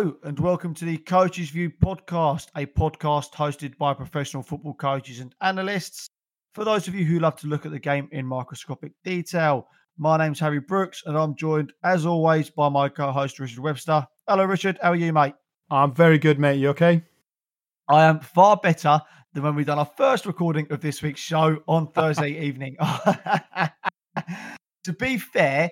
Hello, and welcome to the Coaches View podcast, a podcast hosted by professional football coaches and analysts. For those of you who love to look at the game in microscopic detail, my name's Harry Brooks, and I'm joined, as always, by my co host, Richard Webster. Hello, Richard. How are you, mate? I'm very good, mate. You okay? I am far better than when we done our first recording of this week's show on Thursday evening. to be fair,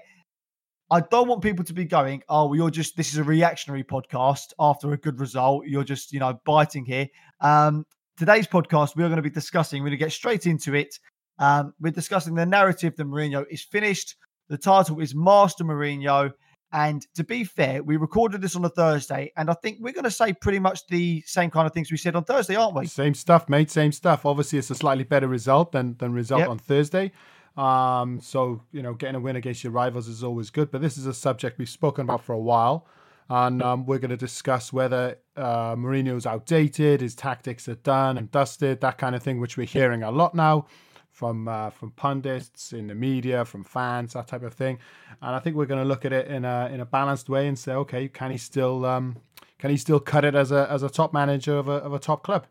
I don't want people to be going, oh, well, you're just, this is a reactionary podcast after a good result. You're just, you know, biting here. Um, today's podcast, we're going to be discussing, we're going to get straight into it. Um, we're discussing the narrative that Mourinho is finished. The title is Master Mourinho. And to be fair, we recorded this on a Thursday, and I think we're going to say pretty much the same kind of things we said on Thursday, aren't we? Same stuff, mate. Same stuff. Obviously, it's a slightly better result than than result yep. on Thursday. Um, so you know, getting a win against your rivals is always good. But this is a subject we've spoken about for a while, and um, we're going to discuss whether uh, Mourinho's outdated, his tactics are done and dusted, that kind of thing, which we're hearing a lot now from uh, from pundits in the media, from fans, that type of thing. And I think we're going to look at it in a in a balanced way and say, okay, can he still um, can he still cut it as a as a top manager of a of a top club?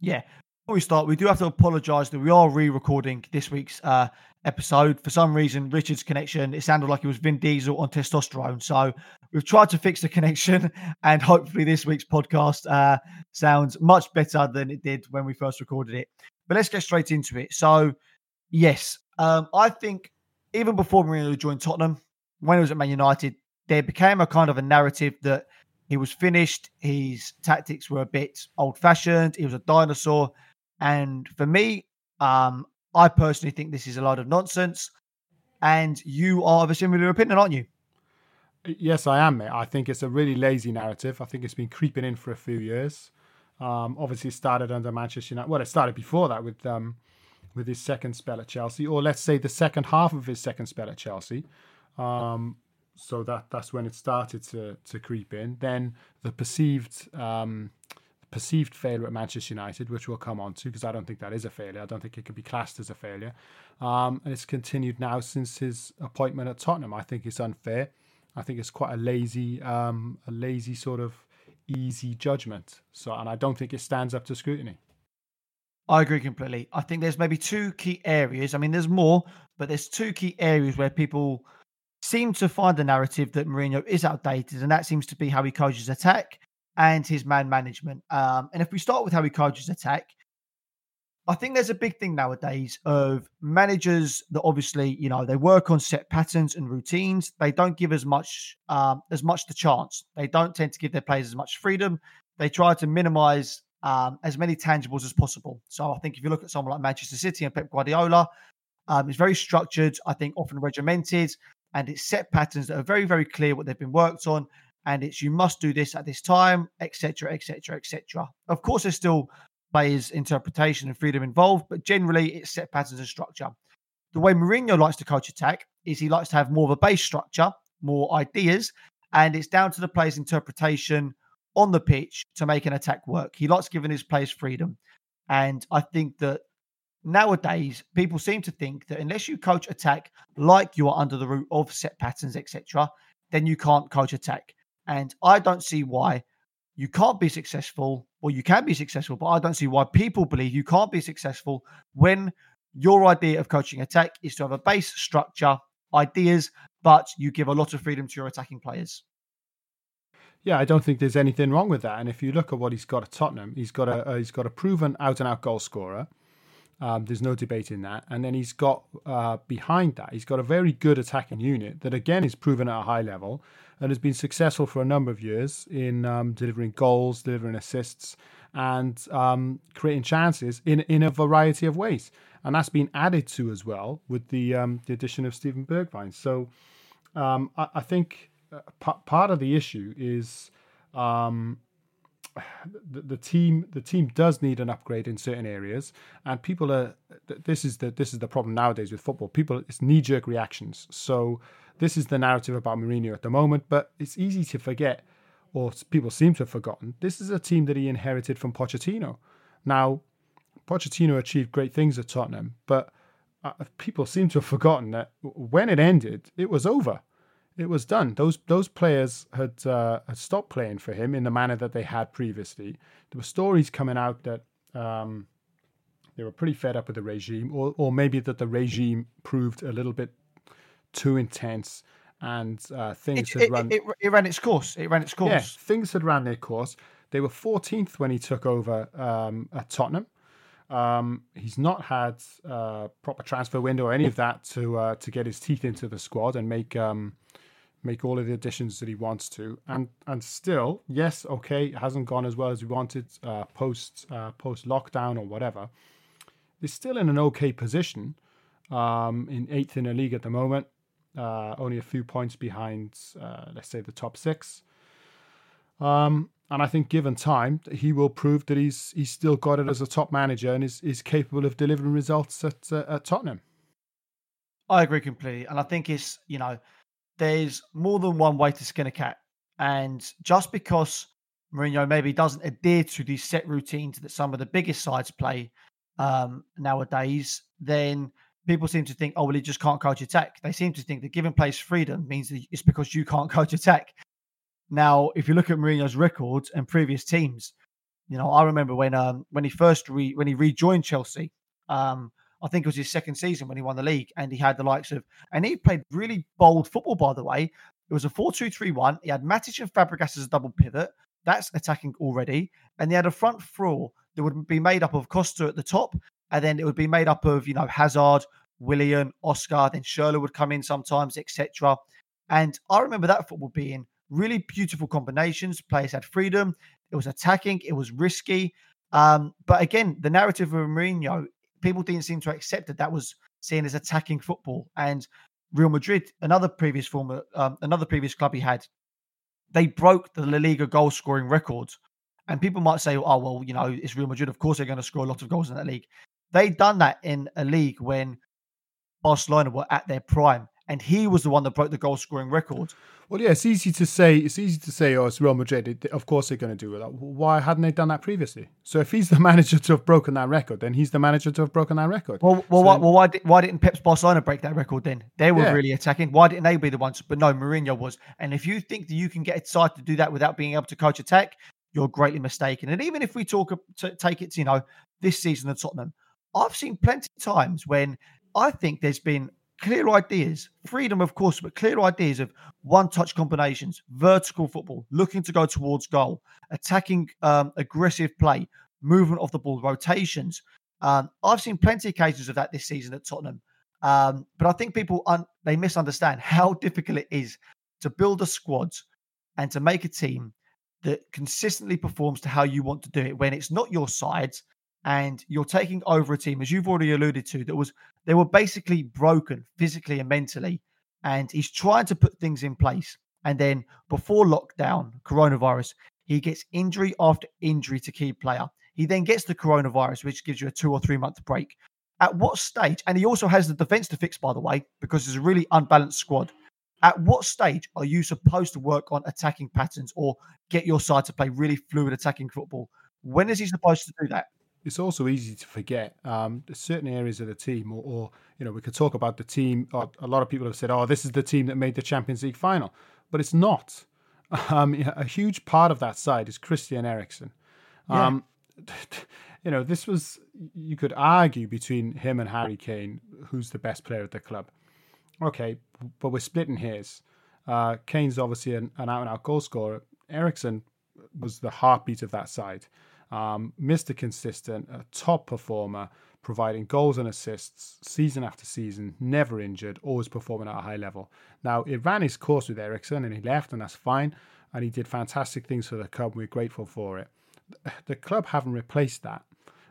Yeah. Before we start, we do have to apologise that we are re-recording this week's uh, episode. For some reason, Richard's connection, it sounded like it was Vin Diesel on testosterone. So we've tried to fix the connection, and hopefully this week's podcast uh, sounds much better than it did when we first recorded it. But let's get straight into it. So, yes, um, I think even before Mourinho joined Tottenham, when he was at Man United, there became a kind of a narrative that he was finished. His tactics were a bit old fashioned. He was a dinosaur. And for me, um, I personally think this is a lot of nonsense. And you are of a similar opinion, aren't you? Yes, I am, mate. I think it's a really lazy narrative. I think it's been creeping in for a few years. Um, obviously, started under Manchester United. Well, it started before that with um, with his second spell at Chelsea, or let's say the second half of his second spell at Chelsea. Um, so that that's when it started to to creep in. Then the perceived um, perceived failure at Manchester United, which we'll come on to because I don't think that is a failure. I don't think it can be classed as a failure. Um, and it's continued now since his appointment at Tottenham. I think it's unfair. I think it's quite a lazy, um, a lazy sort of easy judgment. So, and I don't think it stands up to scrutiny. I agree completely. I think there's maybe two key areas. I mean, there's more, but there's two key areas where people seem to find the narrative that Mourinho is outdated, and that seems to be how he coaches attack and his man management. Um, and if we start with how he coaches attack, I think there's a big thing nowadays of managers that obviously, you know, they work on set patterns and routines. They don't give as much um, as much the chance. They don't tend to give their players as much freedom. They try to minimize um, as many tangibles as possible. So I think if you look at someone like Manchester City and Pep Guardiola, um, it's very structured. I think often regimented, and it's set patterns that are very, very clear what they've been worked on and it's you must do this at this time, etc., etc., etc. Of course, there's still players' interpretation and freedom involved, but generally it's set patterns and structure. The way Mourinho likes to coach attack is he likes to have more of a base structure, more ideas, and it's down to the player's interpretation on the pitch to make an attack work. He likes giving his players freedom. And I think that nowadays people seem to think that unless you coach attack like you are under the root of set patterns, etc., then you can't coach attack. And I don't see why you can't be successful, or you can be successful, but I don't see why people believe you can't be successful when your idea of coaching attack is to have a base structure, ideas, but you give a lot of freedom to your attacking players. Yeah, I don't think there's anything wrong with that. And if you look at what he's got at Tottenham, he's got a, he's got a proven out and out goal scorer. Um, there's no debate in that. And then he's got uh, behind that, he's got a very good attacking unit that again is proven at a high level and has been successful for a number of years in um, delivering goals, delivering assists, and um, creating chances in in a variety of ways. And that's been added to as well with the um, the addition of Steven Bergwijn. So um, I, I, think uh, p- part of the issue is um, the, the, team the team does need an upgrade in certain areas and people are this is the this is the problem nowadays with football people it's knee jerk reactions so this is the narrative about Mourinho at the moment but it's easy to forget or people seem to have forgotten this is a team that he inherited from Pochettino now Pochettino achieved great things at Tottenham but uh, people seem to have forgotten that when it ended it was over it was done. Those those players had uh, had stopped playing for him in the manner that they had previously. There were stories coming out that um, they were pretty fed up with the regime, or or maybe that the regime proved a little bit too intense and uh, things it, had run. It, it, it, ran its course. It ran its course. Yeah, things had ran their course. They were 14th when he took over um, at Tottenham. Um, he's not had a uh, proper transfer window or any of that to uh, to get his teeth into the squad and make um, make all of the additions that he wants to. And and still, yes, okay, it hasn't gone as well as we wanted uh, post uh, post lockdown or whatever. They're still in an okay position, um, in eighth in the league at the moment, uh, only a few points behind, uh, let's say, the top six. Um, and I think, given time, he will prove that he's he's still got it as a top manager and is, is capable of delivering results at uh, at Tottenham. I agree completely, and I think it's you know there's more than one way to skin a cat, and just because Mourinho maybe doesn't adhere to these set routines that some of the biggest sides play um, nowadays, then people seem to think, oh well, he just can't coach attack. They seem to think that giving players freedom means it's because you can't coach attack. Now, if you look at Mourinho's records and previous teams, you know, I remember when um when he first re, when he rejoined Chelsea, um, I think it was his second season when he won the league, and he had the likes of and he played really bold football, by the way. It was a 4-2-3-1. He had Matic and Fabregas as a double pivot. That's attacking already. And he had a front four that would be made up of Costa at the top, and then it would be made up of, you know, Hazard, Willian, Oscar, then Schürrle would come in sometimes, etc. And I remember that football being really beautiful combinations. Players had freedom. It was attacking. It was risky. Um, but again, the narrative of Mourinho, people didn't seem to accept that that was seen as attacking football. And Real Madrid, another previous former, um, another previous club he had, they broke the La Liga goal scoring record. And people might say, oh, well, you know, it's Real Madrid. Of course, they're going to score a lot of goals in that league. They'd done that in a league when Barcelona were at their prime and he was the one that broke the goal scoring record. Well, yeah, it's easy to say. It's easy to say, oh, it's Real Madrid. Of course, they're going to do that. Why hadn't they done that previously? So, if he's the manager to have broken that record, then he's the manager to have broken that record. Well, well, so, why, well, why, did, why didn't Pep's Barcelona break that record then? They were yeah. really attacking. Why didn't they be the ones? But no, Mourinho was. And if you think that you can get a side to do that without being able to coach attack, you're greatly mistaken. And even if we talk to take it to you know this season at Tottenham, I've seen plenty of times when I think there's been clear ideas, freedom, of course, but clear ideas of one touch combinations, vertical football, looking to go towards goal, attacking um, aggressive play, movement of the ball, rotations. Um, I've seen plenty of cases of that this season at Tottenham. Um, but I think people un- they misunderstand how difficult it is to build a squad and to make a team that consistently performs to how you want to do it when it's not your sides and you're taking over a team, as you've already alluded to, that was they were basically broken physically and mentally. And he's trying to put things in place. And then before lockdown, coronavirus, he gets injury after injury to key player. He then gets the coronavirus, which gives you a two or three month break. At what stage? And he also has the defense to fix, by the way, because it's a really unbalanced squad. At what stage are you supposed to work on attacking patterns or get your side to play really fluid attacking football? When is he supposed to do that? It's also easy to forget um, certain areas of the team, or, or, you know, we could talk about the team. Or a lot of people have said, "Oh, this is the team that made the Champions League final," but it's not. Um, a huge part of that side is Christian Eriksen. Yeah. Um, you know, this was you could argue between him and Harry Kane, who's the best player at the club. Okay, but we're splitting hairs. Uh, Kane's obviously an, an out-and-out goal scorer. Eriksen was the heartbeat of that side um, Mr. Consistent, a top performer, providing goals and assists season after season, never injured, always performing at a high level. Now, it ran his course with Eriksen and he left, and that's fine. And he did fantastic things for the club, we're grateful for it. The club haven't replaced that.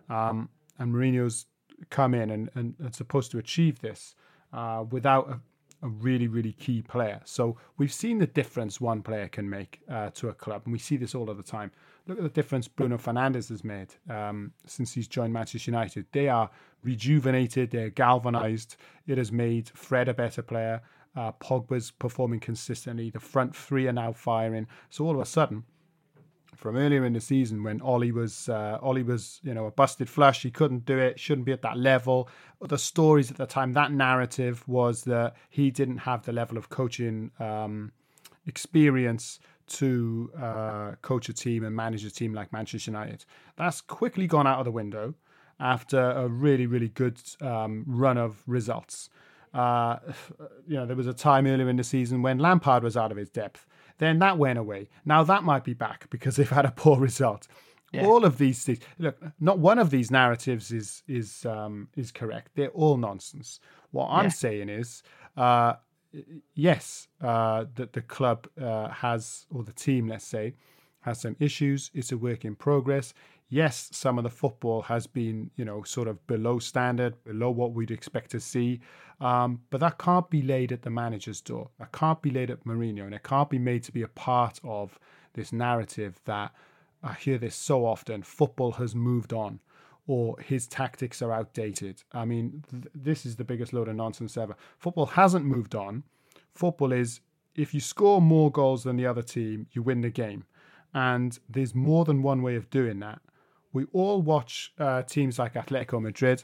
Um, and Mourinho's come in and, and, and supposed to achieve this uh, without a, a really, really key player. So we've seen the difference one player can make uh, to a club, and we see this all of the time. Look at the difference Bruno Fernandes has made um, since he's joined Manchester United. They are rejuvenated, they're galvanized. It has made Fred a better player. Uh, Pogba's performing consistently. The front three are now firing. So all of a sudden, from earlier in the season when Ole was uh, Ole was you know a busted flush. He couldn't do it. Shouldn't be at that level. The stories at the time, that narrative was that he didn't have the level of coaching um, experience to uh, coach a team and manage a team like Manchester United. That's quickly gone out of the window after a really really good um, run of results. Uh, you know, there was a time earlier in the season when Lampard was out of his depth. Then that went away. Now that might be back because they've had a poor result. Yeah. All of these things. Look, not one of these narratives is is um, is correct. They're all nonsense. What I'm yeah. saying is, uh, yes, uh, that the club uh, has, or the team, let's say, has some issues. It's a work in progress yes, some of the football has been, you know, sort of below standard, below what we'd expect to see. Um, but that can't be laid at the manager's door. That can't be laid at Mourinho, and it can't be made to be a part of this narrative that I hear this so often. Football has moved on, or his tactics are outdated. I mean, th- this is the biggest load of nonsense ever. Football hasn't moved on. Football is if you score more goals than the other team, you win the game. And there's more than one way of doing that we all watch uh, teams like Atletico Madrid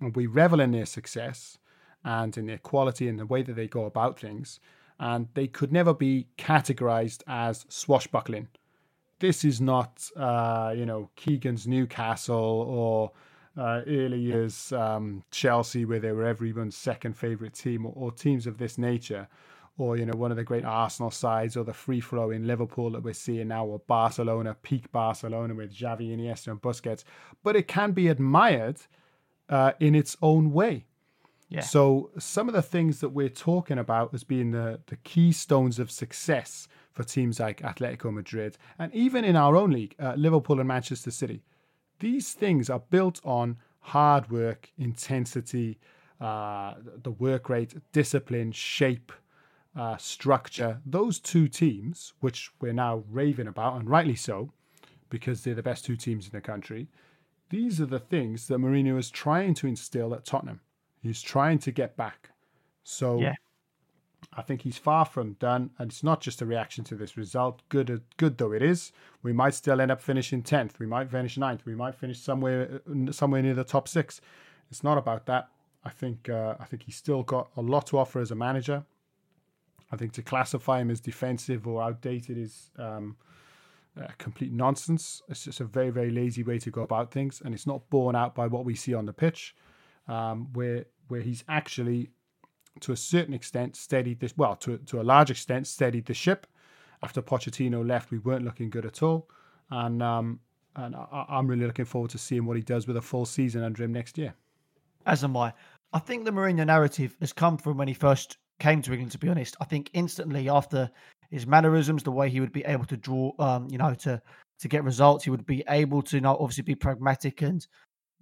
and we revel in their success and in their quality and the way that they go about things. And they could never be categorized as swashbuckling. This is not, uh, you know, Keegan's Newcastle or uh, early years um, Chelsea, where they were everyone's second favorite team, or, or teams of this nature or you know one of the great Arsenal sides, or the free flow in Liverpool that we're seeing now, or Barcelona, peak Barcelona with Xavi, Iniesta, and Busquets. But it can be admired uh, in its own way. Yeah. So some of the things that we're talking about as being the the keystones of success for teams like Atletico Madrid, and even in our own league, uh, Liverpool and Manchester City, these things are built on hard work, intensity, uh, the work rate, discipline, shape, uh, structure, those two teams, which we're now raving about, and rightly so, because they're the best two teams in the country, these are the things that Mourinho is trying to instill at Tottenham. He's trying to get back. So yeah. I think he's far from done, and it's not just a reaction to this result. Good, good though it is, we might still end up finishing tenth. We might finish ninth. We might finish somewhere, somewhere near the top six. It's not about that. I think, uh, I think he's still got a lot to offer as a manager. I think to classify him as defensive or outdated is um, uh, complete nonsense. It's just a very, very lazy way to go about things, and it's not borne out by what we see on the pitch, um, where where he's actually, to a certain extent, steadied this. Well, to to a large extent, steadied the ship. After Pochettino left, we weren't looking good at all, and um, and I, I'm really looking forward to seeing what he does with a full season under him next year. As am I. I think the Mourinho narrative has come from when he first came to England, to be honest. I think instantly after his mannerisms, the way he would be able to draw, um, you know, to to get results, he would be able to, you know, obviously be pragmatic and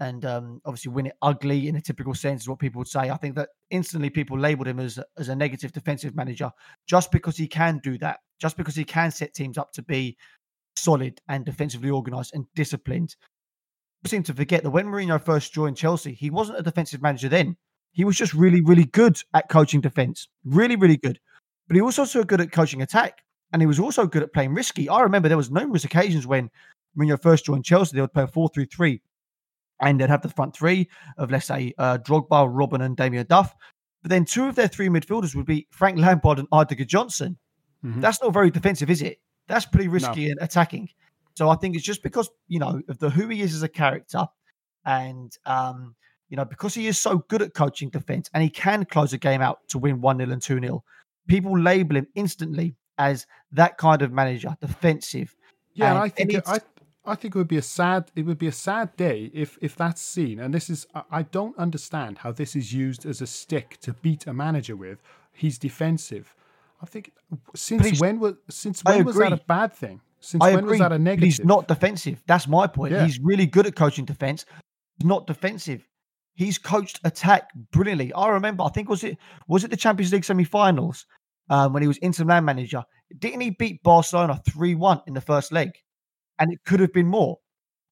and um, obviously win it ugly in a typical sense is what people would say. I think that instantly people labelled him as as a negative defensive manager just because he can do that, just because he can set teams up to be solid and defensively organised and disciplined. I seem to forget that when Mourinho first joined Chelsea, he wasn't a defensive manager then. He was just really, really good at coaching defense. Really, really good. But he was also good at coaching attack. And he was also good at playing risky. I remember there was numerous occasions when Mourinho first joined Chelsea, they would play a 4 3 3. And they'd have the front three of, let's say, uh, Drogba, Robben, and Damien Duff. But then two of their three midfielders would be Frank Lampard and Eidur Gudjohnsen. Mm-hmm. That's not very defensive, is it? That's pretty risky no. and attacking. So I think it's just because, you know, of the who he is as a character and um, you know, because he is so good at coaching defense and he can close a game out to win 1 0 and 2 0, people label him instantly as that kind of manager, defensive. Yeah, and I think it, I I think it would be a sad it would be a sad day if if that's seen. And this is I don't understand how this is used as a stick to beat a manager with. He's defensive. I think since when was since when was that a bad thing? Since I when agree, was that a negative? He's not defensive. That's my point. Yeah. He's really good at coaching defense. He's not defensive. He's coached attack brilliantly. I remember, I think was it was it the Champions League semi-finals um, when he was Inter Milan manager? Didn't he beat Barcelona three one in the first leg? And it could have been more.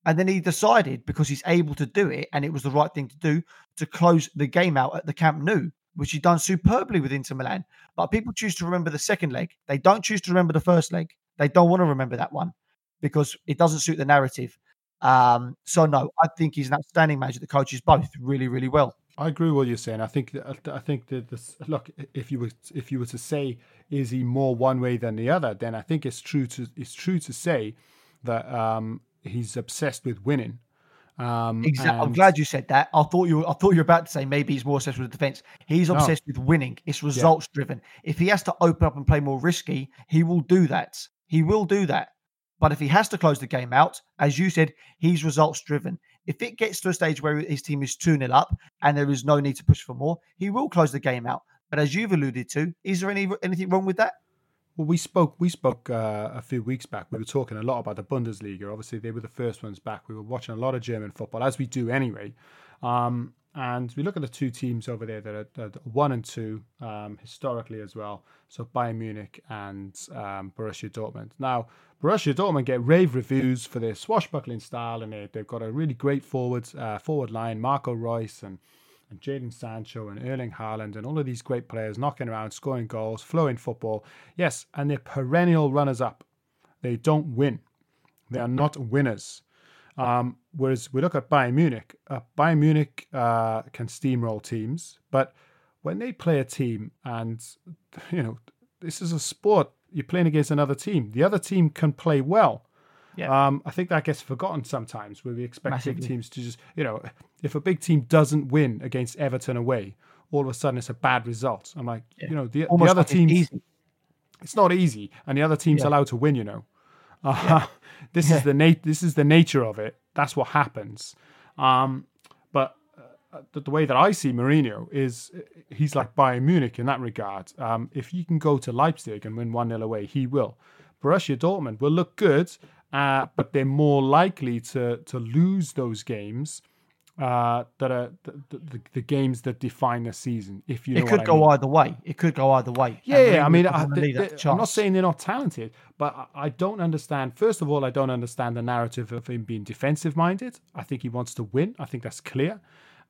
And then he decided because he's able to do it, and it was the right thing to do, to close the game out at the Camp Nou, which he done superbly with Inter Milan. But people choose to remember the second leg. They don't choose to remember the first leg. They don't want to remember that one. because it doesn't suit the narrative. Um, so no, I think he's an outstanding manager that coaches both really, really well. I agree with what you're saying. I think I think that this look if you were if you were to say is he more one way than the other, then I think it's true to it's true to say that um, he's obsessed with winning. Um, exactly. And... I'm glad you said that. I thought you were, I thought you were about to say maybe he's more obsessed with defense. He's obsessed no. with winning. It's results yeah. driven. If he has to open up and play more risky, he will do that. He will do that. But if he has to close the game out, as you said, he's results driven. If it gets to a stage where his team is 2 0 up and there is no need to push for more, he will close the game out. But as you've alluded to, is there any anything wrong with that? Well, we spoke we spoke uh, a few weeks back. We were talking a lot about the Bundesliga. Obviously, they were the first ones back. We were watching a lot of German football, as we do anyway. Um, and we look at the two teams over there that are, that are one and two um, historically as well. So Bayern Munich and um, Borussia Dortmund. Now, Borussia Dortmund get rave reviews for their swashbuckling style, and they, have got a really great forward uh, forward line, Marco Reus and and Jadon Sancho and Erling Haaland and all of these great players knocking around, scoring goals, flowing football. Yes, and they're perennial runners up. They don't win. They are not winners. Um, whereas we look at Bayern Munich, uh, Bayern Munich uh, can steamroll teams, but when they play a team, and you know, this is a sport, you're playing against another team. The other team can play well. Yeah. Um, I think that gets forgotten sometimes where we expect Massively. big teams to just, you know, if a big team doesn't win against Everton away, all of a sudden it's a bad result. I'm like, yeah. you know, the, the other like teams, it's, it's, not easy, and the other team's yeah. allowed to win. You know, uh, this is the nat- this is the nature of it. That's what happens. Um, but uh, the, the, way that I see Mourinho is uh, he's like Bayern Munich in that regard. Um, if you can go to Leipzig and win 1 0 away, he will. Borussia Dortmund will look good, uh, but they're more likely to, to lose those games uh, that are the, the, the, games that define the season. If you, it could go mean. either way. It could go either way. Yeah, yeah. I mean, I, am not saying they're not talented, but I, I don't understand. First of all, I don't understand the narrative of him being defensive minded. I think he wants to win. I think that's clear,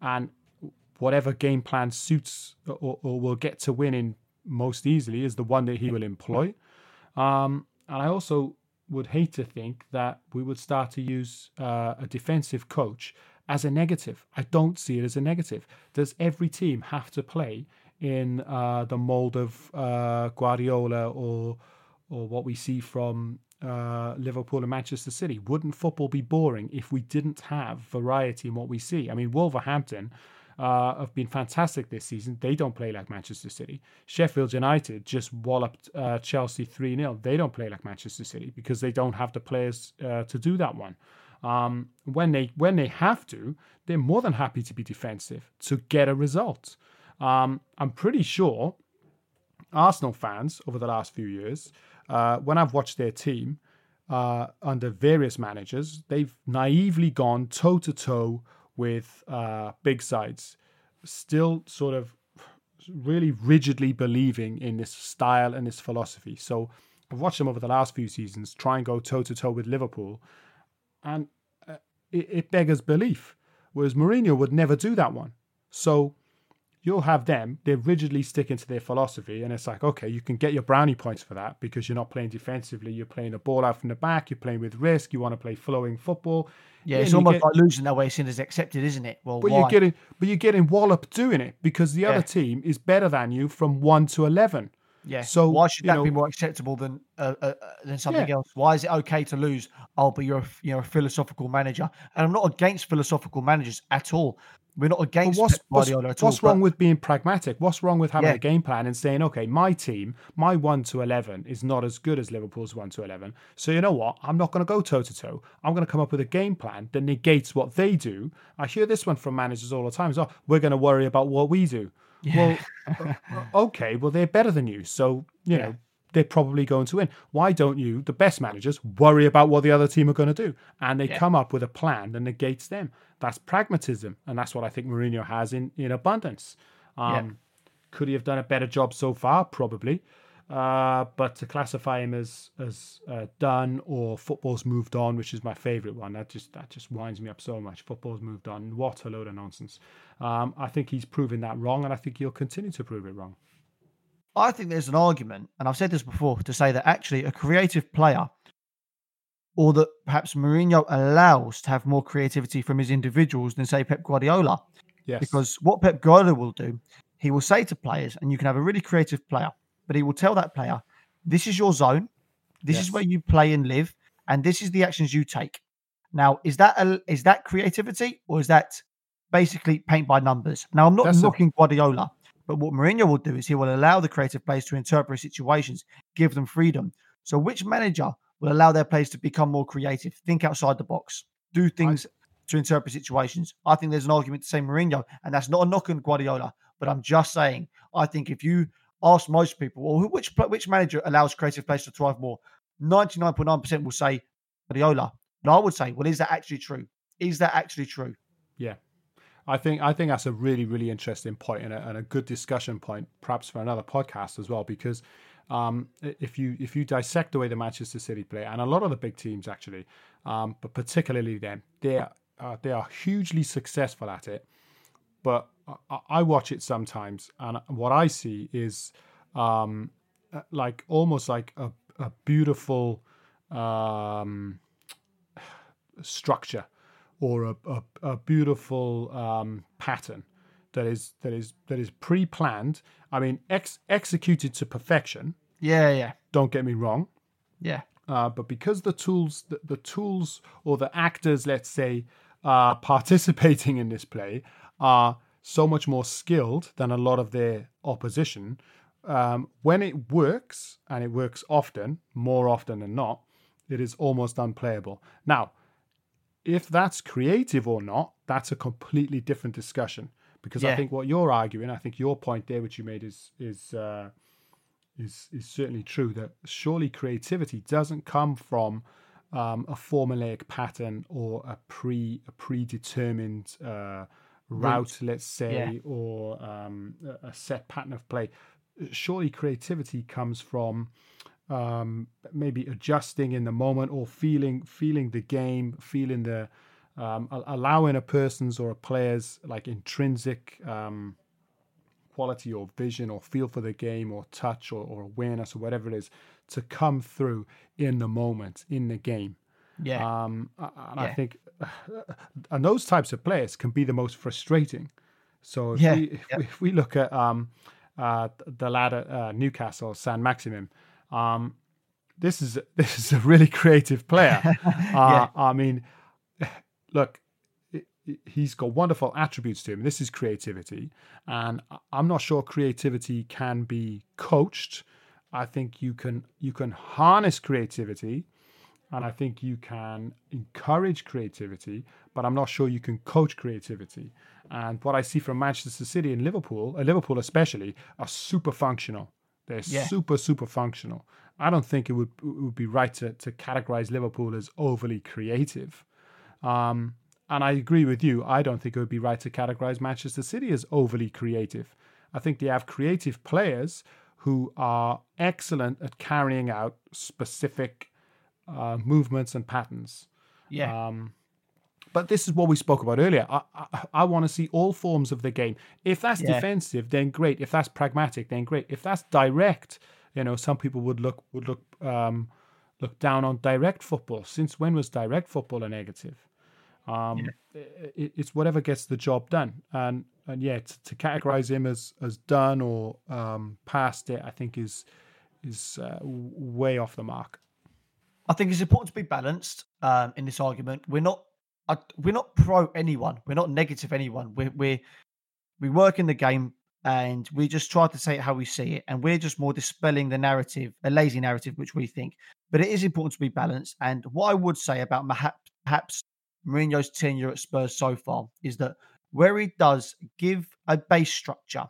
and whatever game plan suits or, or will get to winning most easily is the one that he will employ. Um, and I also would hate to think that we would start to use uh, a defensive coach as a negative. I don't see it as a negative. Does every team have to play in uh, the mold of uh, Guardiola or or what we see from uh, Liverpool and Manchester City? Wouldn't football be boring if we didn't have variety in what we see? I mean, Wolverhampton uh, have been fantastic this season. They don't play like Manchester City. Sheffield United just walloped uh, Chelsea 3 0. They don't play like Manchester City because they don't have the players uh, to do that one. Um, when they when they have to, they're more than happy to be defensive to get a result. Um, I'm pretty sure Arsenal fans over the last few years, uh, when I've watched their team uh, under various managers, they've naively gone toe to toe with uh, big sides, still sort of really rigidly believing in this style and this philosophy. So I've watched them over the last few seasons try and go toe to toe with Liverpool, and uh, it, it beggars belief. Whereas Mourinho would never do that one. So you'll have them, they're rigidly sticking to their philosophy. And it's like, okay, you can get your brownie points for that because you're not playing defensively. You're playing the ball out from the back. You're playing with risk. You want to play flowing football. Yeah, it's almost get, like losing that way as soon as accepted, isn't it? Well, but why? you're getting, but you're getting walloped doing it because the yeah. other team is better than you from one to eleven. Yeah. So why should that know, be more acceptable than uh, uh, than something yeah. else? Why is it okay to lose? Oh, but you're a, you're a philosophical manager, and I'm not against philosophical managers at all. We're not against what's, Guardiola what's, at all. What's wrong with being pragmatic? What's wrong with having yeah. a game plan and saying, okay, my team, my one to eleven is not as good as Liverpool's one to eleven. So you know what? I'm not going to go toe to toe. I'm going to come up with a game plan that negates what they do. I hear this one from managers all the time. So oh, we're going to worry about what we do. Yeah. Well, uh, uh, okay, well they're better than you, so you yeah. know they're probably going to win. Why don't you, the best managers, worry about what the other team are going to do? And they yeah. come up with a plan that negates them. That's pragmatism. And that's what I think Mourinho has in, in abundance. Um, yeah. Could he have done a better job so far? Probably. Uh, but to classify him as as uh, done or football's moved on, which is my favourite one, that just that just winds me up so much. Football's moved on. What a load of nonsense. Um, I think he's proven that wrong, and I think he'll continue to prove it wrong. I think there's an argument, and I've said this before, to say that actually a creative player or that perhaps Mourinho allows to have more creativity from his individuals than say Pep Guardiola. Yes. Because what Pep Guardiola will do, he will say to players, and you can have a really creative player, but he will tell that player, "This is your zone. This Yes. is where you play and live, and this is the actions you take." Now, is that a, is that creativity or is that basically paint by numbers? Now, I'm not That's a- knocking Guardiola, but what Mourinho will do is he will allow the creative players to interpret situations, give them freedom. So, which manager will allow their players to become more creative, think outside the box, do things to interpret situations? I think there's an argument to say Mourinho, and that's not a knock on Guardiola, but I'm just saying I think if you ask most people, or which which manager allows creative players to thrive more, 99.9% will say Guardiola. But I would say, well, is that actually true? Is that actually true? Yeah, I think I think that's a really really interesting point and a, and a good discussion point, perhaps for another podcast as well. Because um, if you if you dissect the way the Manchester City play, and a lot of the big teams actually, um, but particularly them, they are uh, they are hugely successful at it. But I, I watch it sometimes, and what I see is um, uh, like almost like a, a beautiful um, structure or a, a, a beautiful um, pattern that is that is that is pre-planned. I mean, ex- executed to perfection. Yeah, yeah, Don't get me wrong, yeah, uh, but because the tools, the, the tools or the actors, let's say, are participating in this play are so much more skilled than a lot of their opposition. Um, when it works, and it works often, more often than not, it is almost unplayable. Now, if that's creative or not, that's a completely different discussion. Because I think what you're arguing, I think your point there, which you made, is is uh, is is certainly true. That surely creativity doesn't come from um, a formulaic pattern or a pre a predetermined uh, route, let's say, or um, a set pattern of play. Surely creativity comes from um, maybe adjusting in the moment or feeling feeling the game, feeling the um, allowing a person's or a player's like intrinsic um, quality or vision or feel for the game or touch or, or awareness or whatever it is to come through in the moment in the game. yeah, Um, and I Yeah. think, and those types of players can be the most frustrating. So if Yeah, we if, yeah. we if we look at um, uh, the lad at uh, Newcastle, Saint-Maximin, um, this is this is a really creative player. uh, I mean, look, he's got wonderful attributes to him. This is creativity, and I'm not sure creativity can be coached. I think you can you can harness creativity, and I think you can encourage creativity, but I'm not sure you can coach creativity. And what I see from Manchester City and Liverpool, uh, Liverpool especially, are super functional. They're Yeah. super super functional. I don't think it would it would be right to to categorize Liverpool as overly creative. Um, and I agree with you. I don't think it would be right to categorize Manchester City as overly creative. I think they have creative players who are excellent at carrying out specific uh, movements and patterns. yeah, Um, but this is what we spoke about earlier. I, I, I want to see all forms of the game. If that's Yeah. defensive, then great. If that's pragmatic, then great. If that's direct, you know, some people would look would look um, look down on direct football. Since when was direct football a negative? Um, it, it's whatever gets the job done. And and yeah, to, to categorize him as as done or um, past it, I think is is uh, way off the mark. I think it's important to be balanced um, in this argument. We're not uh, we're not pro anyone. We're not negative anyone. We we we work in the game and we just try to say it how we see it, and we're just more dispelling the narrative, a lazy narrative, which we think. But it is important to be balanced. And what I would say about perhaps, perhaps Mourinho's tenure at Spurs so far is that where he does give a base structure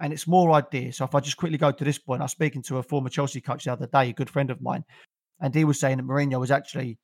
and it's more ideas. So if I just quickly go to this point, I was speaking to a former Chelsea coach the other day, a good friend of mine, and he was saying that Mourinho was actually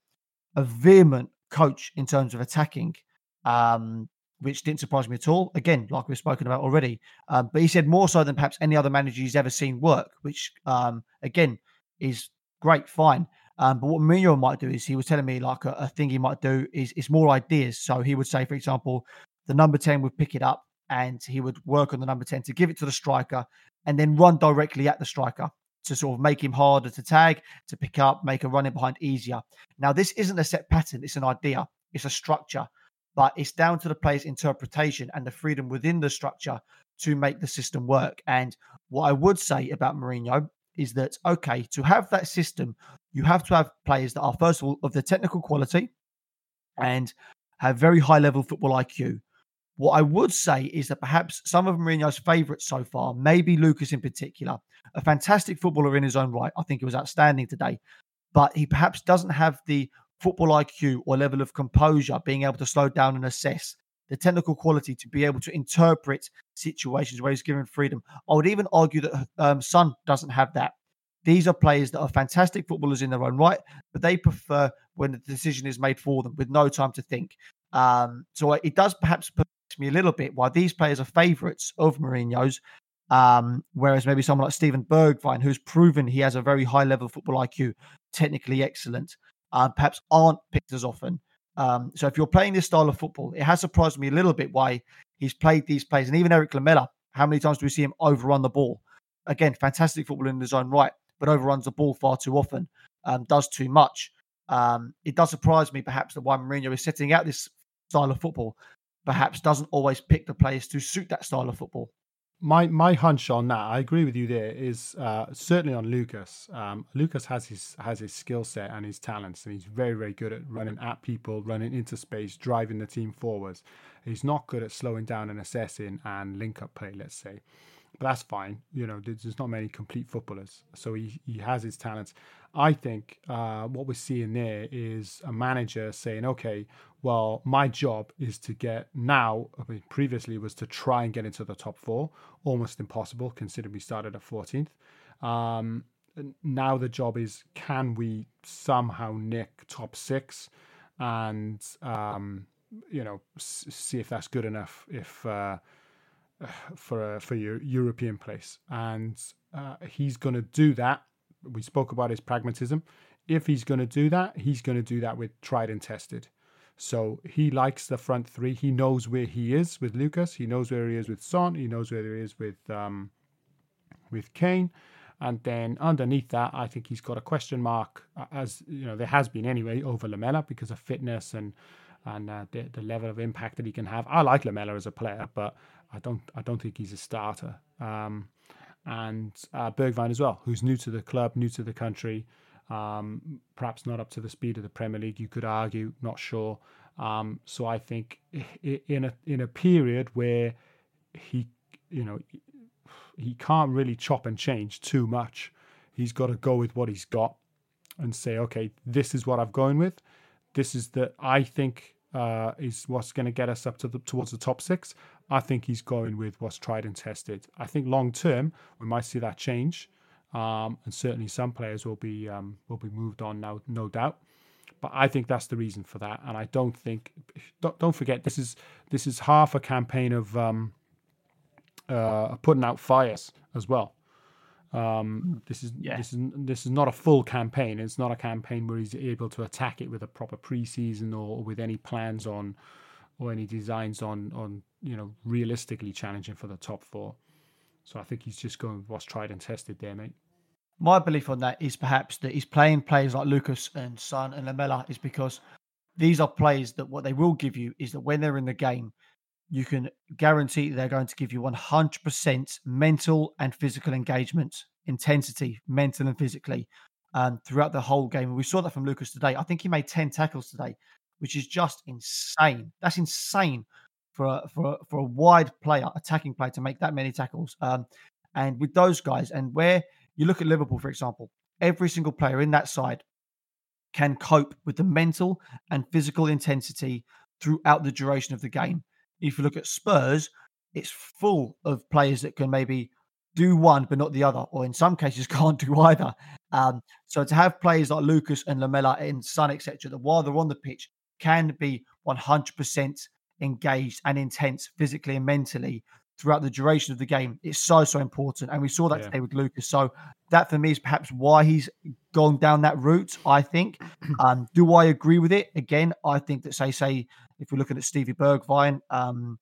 a vehement coach in terms of attacking, um, which didn't surprise me at all. Again, like we've spoken about already, um, but he said more so than perhaps any other manager he's ever seen work, which um, again is great, fine. Um, but what Mourinho might do is he was telling me like a, a thing he might do is is more ideas. So he would say, for example, the number ten would pick it up and he would work on the number ten to give it to the striker and then run directly at the striker to sort of make him harder to tag, to pick up, make a running behind easier. Now, this isn't a set pattern, it's an idea, it's a structure, but it's down to the player's interpretation and the freedom within the structure to make the system work. And what I would say about Mourinho is that, okay, to have that system, you have to have players that are, first of all, of the technical quality and have very high level football IQ. What I would say is that perhaps some of Mourinho's favourites so far, maybe Lucas in particular, a fantastic footballer in his own right. I think he was outstanding today, but he perhaps doesn't have the football IQ or level of composure, being able to slow down and assess the technical quality to be able to interpret situations where he's given freedom. I would even argue that um, Son doesn't have that. These are players that are fantastic footballers in their own right, but they prefer when the decision is made for them with no time to think. Um, so it does perhaps perplex me a little bit why these players are favourites of Mourinho's, um, whereas maybe someone like Steven Bergwijn, who's proven he has a very high level football IQ, technically excellent, uh, perhaps aren't picked as often. Um, so if you're playing this style of football, it has surprised me a little bit why he's played these plays. And even Eric Lamela, how many times do we see him overrun the ball? Again, fantastic football in his own right, but overruns the ball far too often, um, does too much. Um, it does surprise me perhaps that why Mourinho is setting out this style of football, perhaps doesn't always pick the players to suit that style of football my my hunch on that, I agree with you. There is uh, certainly on Lucas. Um, Lucas has his has his skill set and his talents, and he's very very good at running at people, running into space, driving the team forwards. He's not good at slowing down and assessing and link up play. Let's say, but that's fine. You know, there's not many complete footballers, so he he has his talents. I think uh, what we're seeing there is a manager saying, okay, well, my job is to get now, I mean, previously was to try and get into the top four, almost impossible considering we started at 14th. Um, now the job is can we somehow nick top six and, um, you know, s- see if that's good enough if uh, for, a, for your European place. And uh, he's going to do that we spoke about his pragmatism. If he's going to do that, he's going to do that with tried and tested. So he likes the front three. He knows where he is with Lucas. He knows where he is with Son. He knows where he is with um, with Kane. And then underneath that, I think he's got a question mark, as you know, there has been anyway over Lamela because of fitness and and uh, the, the level of impact that he can have. I like Lamela as a player, but I don't I don't think he's a starter. Um, and uh, as well, who's new to the club, new to the country, um, perhaps not up to the speed of the Premier League. You could argue, not sure. Um, so I think in a in a period where he, you know, he can't really chop and change too much. He's got to go with what he's got and say, okay, this is what I've going with. This is the I think uh, is what's going to get us up to the, towards the top six. I think he's going with what's tried and tested. I think long term we might see that change, um, and certainly some players will be um, will be moved on now, no doubt. But I think that's the reason for that, and I don't think don't, don't forget this is this is half a campaign of um, uh, putting out fires as well. Um, this is yeah. this is this is not a full campaign. It's not a campaign where he's able to attack it with a proper preseason or, or with any plans on or any designs on on you know realistically challenging for the top four. So I think he's just going with what's tried and tested there, mate. My belief on that is perhaps that he's playing players like Lucas and Son and Lamela is because these are players that what they will give you is that when they're in the game, you can guarantee they're going to give you 100% mental and physical engagement, intensity, mental and physically, um, throughout the whole game. we saw that from Lucas today. I think he made 10 tackles today, which is just insane. That's insane for a, for a, for a wide player, attacking player, to make that many tackles. Um, and with those guys, and where you look at Liverpool, for example, every single player in that side can cope with the mental and physical intensity throughout the duration of the game. If you look at Spurs, it's full of players that can maybe do one but not the other, or in some cases can't do either. Um, so to have players like Lucas and Lamela and Son, etc., that while they're on the pitch can be 100% engaged and intense physically and mentally throughout the duration of the game. It's so, so important. And we saw that yeah. today with Lucas. So that for me is perhaps why he's gone down that route, I think. Um, do I agree with it? Again, I think that, say, say, if we're looking at Stevie Bergwijn, um,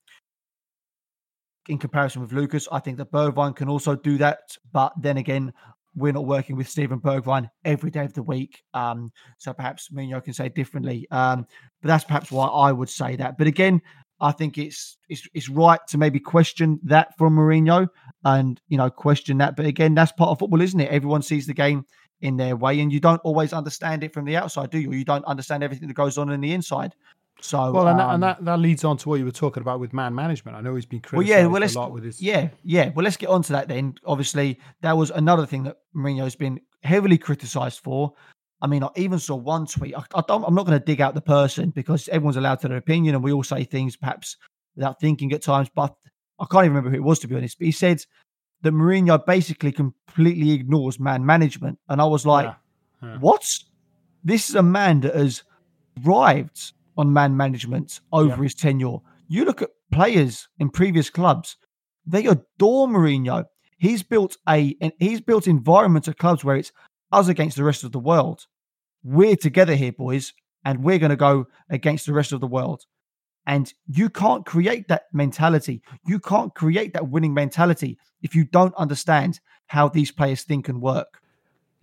in comparison with Lucas, I think that Bergwijn can also do that. But then again, we're not working with Steven Bergwijn every day of the week. Um, so perhaps Mourinho can say differently. Um, but that's perhaps why I would say that. But again, I think it's it's it's right to maybe question that from Mourinho and you know question that. But again, that's part of football, isn't it? Everyone sees the game in their way, and you don't always understand it from the outside, do you? You don't understand everything that goes on in the inside. So well, and, um, that, and that, that leads on to what you were talking about with man management. I know he's been criticized well, yeah, well, let's, a lot with his. Yeah, yeah. Well, let's get on to that then. Obviously, that was another thing that Mourinho's been heavily criticised for. I mean, I even saw one tweet. I, I am not going to dig out the person because everyone's allowed to their opinion, and we all say things perhaps without thinking at times. But I can't even remember who it was to be honest. But he said that Mourinho basically completely ignores man management, and I was like, yeah. Yeah. "What? This is a man that has thrived on man management over yeah. his tenure. You look at players in previous clubs; they adore Mourinho. He's built a and he's built environments at clubs where it's us against the rest of the world. We're together here, boys, and we're going to go against the rest of the world. And you can't create that mentality. You can't create that winning mentality if you don't understand how these players think and work.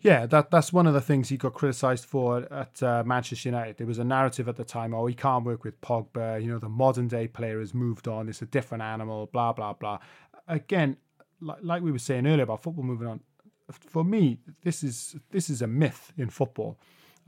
Yeah, that that's one of the things he got criticised for at uh, Manchester United. There was a narrative at the time, oh, he can't work with Pogba. You know, the modern day player has moved on. It's a different animal. Blah blah blah. Again, like, like we were saying earlier about football moving on. For me, this is this is a myth in football.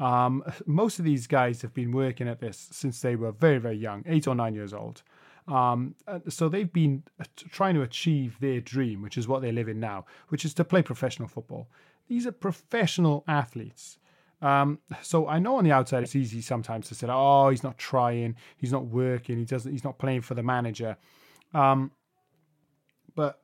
Um, most of these guys have been working at this since they were very very young, eight or nine years old. Um, so they've been trying to achieve their dream, which is what they live in now, which is to play professional football. These are professional athletes. Um, so I know on the outside it's easy sometimes to say, "Oh, he's not trying, he's not working, he doesn't, he's not playing for the manager." Um, but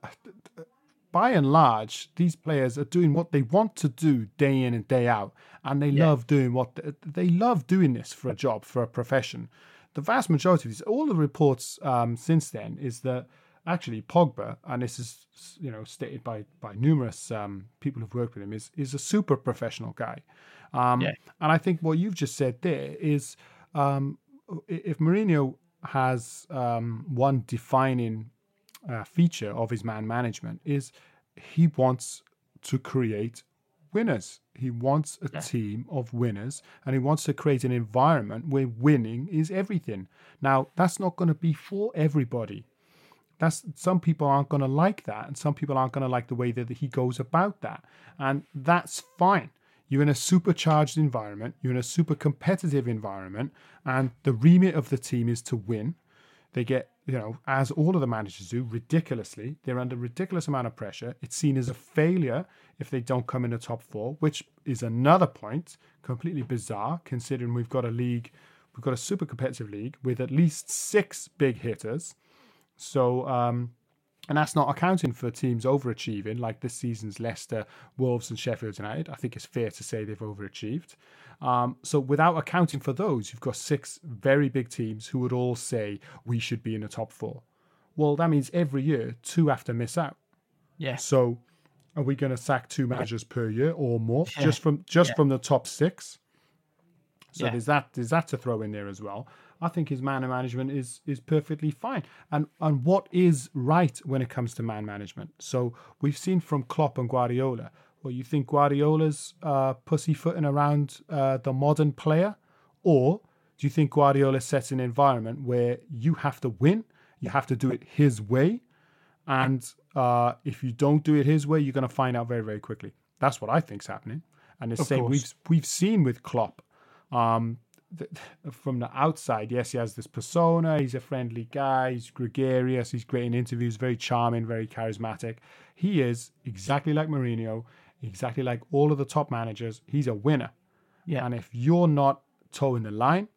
by and large, these players are doing what they want to do day in and day out, and they yeah. love doing what they, they, love doing this for a job, for a profession. The vast majority of these, all the reports um, since then, is that actually Pogba, and this is you know stated by by numerous um, people who've worked with him, is is a super professional guy. Um, yeah. And I think what you've just said there is um, if Mourinho has um, one defining uh, feature of his man management is he wants to create winners. He wants a yeah. team of winners and he wants to create an environment where winning is everything. Now, that's not going to be for everybody that's some people aren't going to like that and some people aren't going to like the way that he goes about that and that's fine you're in a supercharged environment you're in a super competitive environment and the remit of the team is to win they get you know as all of the managers do ridiculously they're under ridiculous amount of pressure. It's seen as a failure if they don't come in the top four which is another point completely bizarre considering we've got a league we've got a super competitive league with at least six big hitters. So, um, and that's not accounting for teams overachieving like this season's Leicester, Wolves, and Sheffield United. I think it's fair to say they've overachieved. Um, so, without accounting for those, you've got six very big teams who would all say we should be in the top four. Well, that means every year two have to miss out. Yeah. So, are we going to sack two managers per year or more yeah. just from just yeah. from the top six? So yeah. there's that there's that to throw in there as well. I think his man management is is perfectly fine. And and what is right when it comes to man management? So we've seen from Klopp and Guardiola. Well, you think Guardiola's uh, pussyfooting around uh, the modern player, or do you think Guardiola sets an environment where you have to win, you have to do it his way, and uh, if you don't do it his way, you're going to find out very very quickly. That's what I think's happening. And the of same course. we've we've seen with Klopp. Um, from the outside, yes, he has this persona. He's a friendly guy. He's gregarious. He's great in interviews. Very charming. Very charismatic. He is exactly like Mourinho. Exactly like all of the top managers. He's a winner. Yeah. And if you're not toeing the line,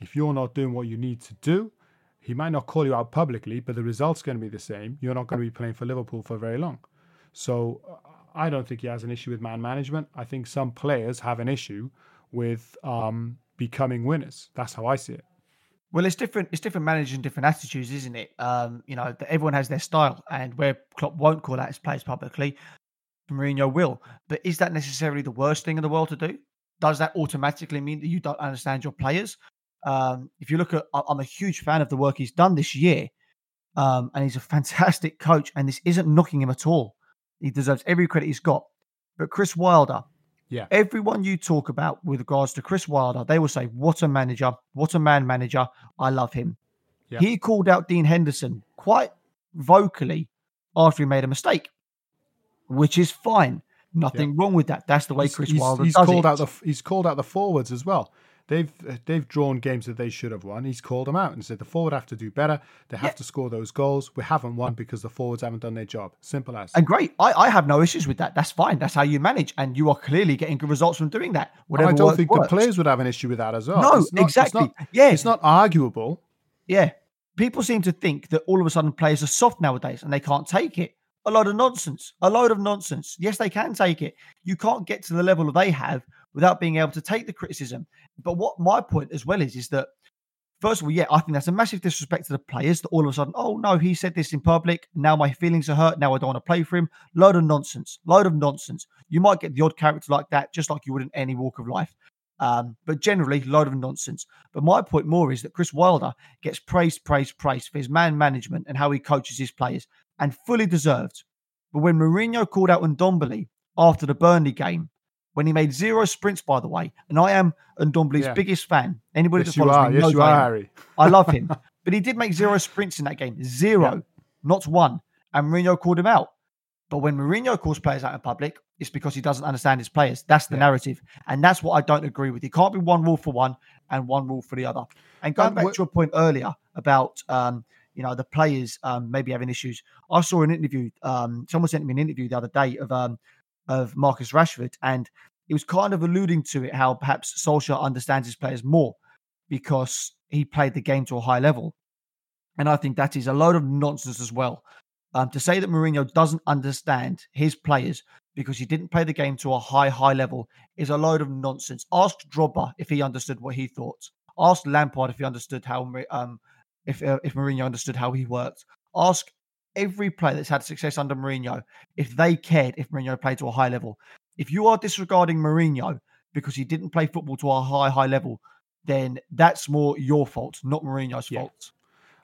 if you're not doing what you need to do, he might not call you out publicly, but the result's going to be the same. You're not going to be playing for Liverpool for very long. So I don't think he has an issue with man management. I think some players have an issue with um, becoming winners. That's how I see it. Well, it's different. It's different managers and different attitudes, isn't it? Um, you know, everyone has their style, and where Klopp won't call out his players publicly, Mourinho will. But is that necessarily the worst thing in the world to do? Does that automatically mean that you don't understand your players? Um, if you look at, I'm a huge fan of the work he's done this year, um, and he's a fantastic coach. And this isn't knocking him at all. He deserves every credit he's got. But Chris Wilder, Yeah. everyone you talk about with regards to Chris Wilder, they will say, What a manager, what a man manager. I love him. Yeah. He called out Dean Henderson quite vocally after he made a mistake, which is fine. Nothing wrong with that. That's the way He's- Chris he's, Wilder he's does called it. out the he's called out the forwards as well. They've uh, they've drawn games that they should have won. He's called them out and said the forward have to do better. They have Yeah. to score those goals. We haven't won because the forwards haven't done their job. Simple as. and great. I, I have no issues with that. That's fine. That's how you manage. And you are clearly getting good results from doing that. Oh, whatever I don't think works. the players would have an issue with that as well. No, It's not- it's exactly. not- yeah, It's not arguable. Yeah. People seem to think that all of a sudden players are soft nowadays and they can't take it. A load of nonsense. A load of nonsense. Yes, they can take it. You can't get to the level they have without being able to take the criticism. But what my point as well is, is that first of all, yeah, I think that's a massive disrespect to the players that all of a sudden, oh no, he said this in public. Now my feelings are hurt. Now I don't want to play for him. Load of nonsense. Load of nonsense. You might get the odd character like that, just like you would in any walk of life. Um, but generally, load of nonsense. But my point more is that Chris Wilder gets praised, praised, praised for his man management and how he coaches his players, and fully deserved. But when Mourinho called out Ndombele after the Burnley game, when he made zero sprints, by the way, and I am Ndombele's Yeah. biggest fan. Anybody Yes, that you follows are. me Yes, knows you I. Harry. I love him. but he did make zero sprints in that game. Zero, not one. And Mourinho called him out. But when Mourinho calls players out in public, it's because he doesn't understand his players. That's the Yeah. narrative. And that's what I don't agree with. It can't be one rule for one and one rule for the other. And going Um, back wh- to your point earlier about um, you know, the players um, maybe having issues. I saw an interview, um, someone sent me an interview the other day of um of Marcus Rashford, and it was kind of alluding to it how perhaps Solskjaer understands his players more because he played the game to a high level. And I think that is a load of nonsense as well. Um, to say that Mourinho doesn't understand his players because he didn't play the game to a high, high level is a load of nonsense. Ask Drogba if he understood what he thought. Ask Lampard if he understood how um if uh, if Mourinho understood how he worked. Ask every player that's had success under Mourinho if they cared if Mourinho played to a high level. If you are disregarding Mourinho because he didn't play football to a high, high level, then that's more your fault, not Mourinho's Yeah. fault.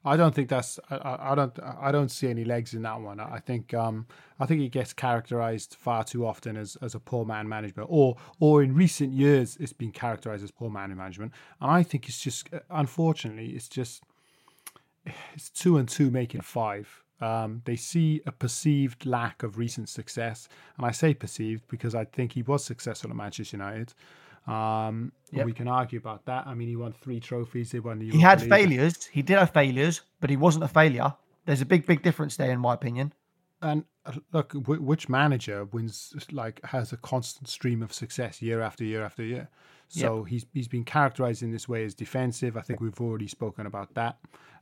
I don't think that's. I- I, don't. I don't see any legs in that one. I think. Um, I think he gets characterized far too often as, as a poor man management, or or in recent years it's been characterized as poor man management. And I think it's just, unfortunately, it's just it's two and two making five. Um, they see a perceived lack of recent success, and I say perceived because I think he was successful at Manchester United. Um, Yep. we can argue about that. I mean, he won three trophies. They won the. He had League. failures. He did have failures, but he wasn't a failure. There's a big, big difference there, in my opinion. And uh, look, which manager wins like has a constant stream of success year after year after year? So he's he's been characterized in this way as defensive. I think we've already spoken about that.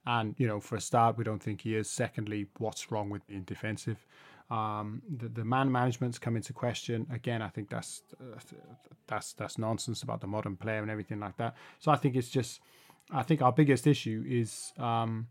And you know, for a start, we don't think he is. Secondly, what's wrong with being defensive? Um, the, the man management's come into question again. I think that's uh, that's that's nonsense about the modern player and everything like that. So I think it's just, I think our biggest issue is. Um,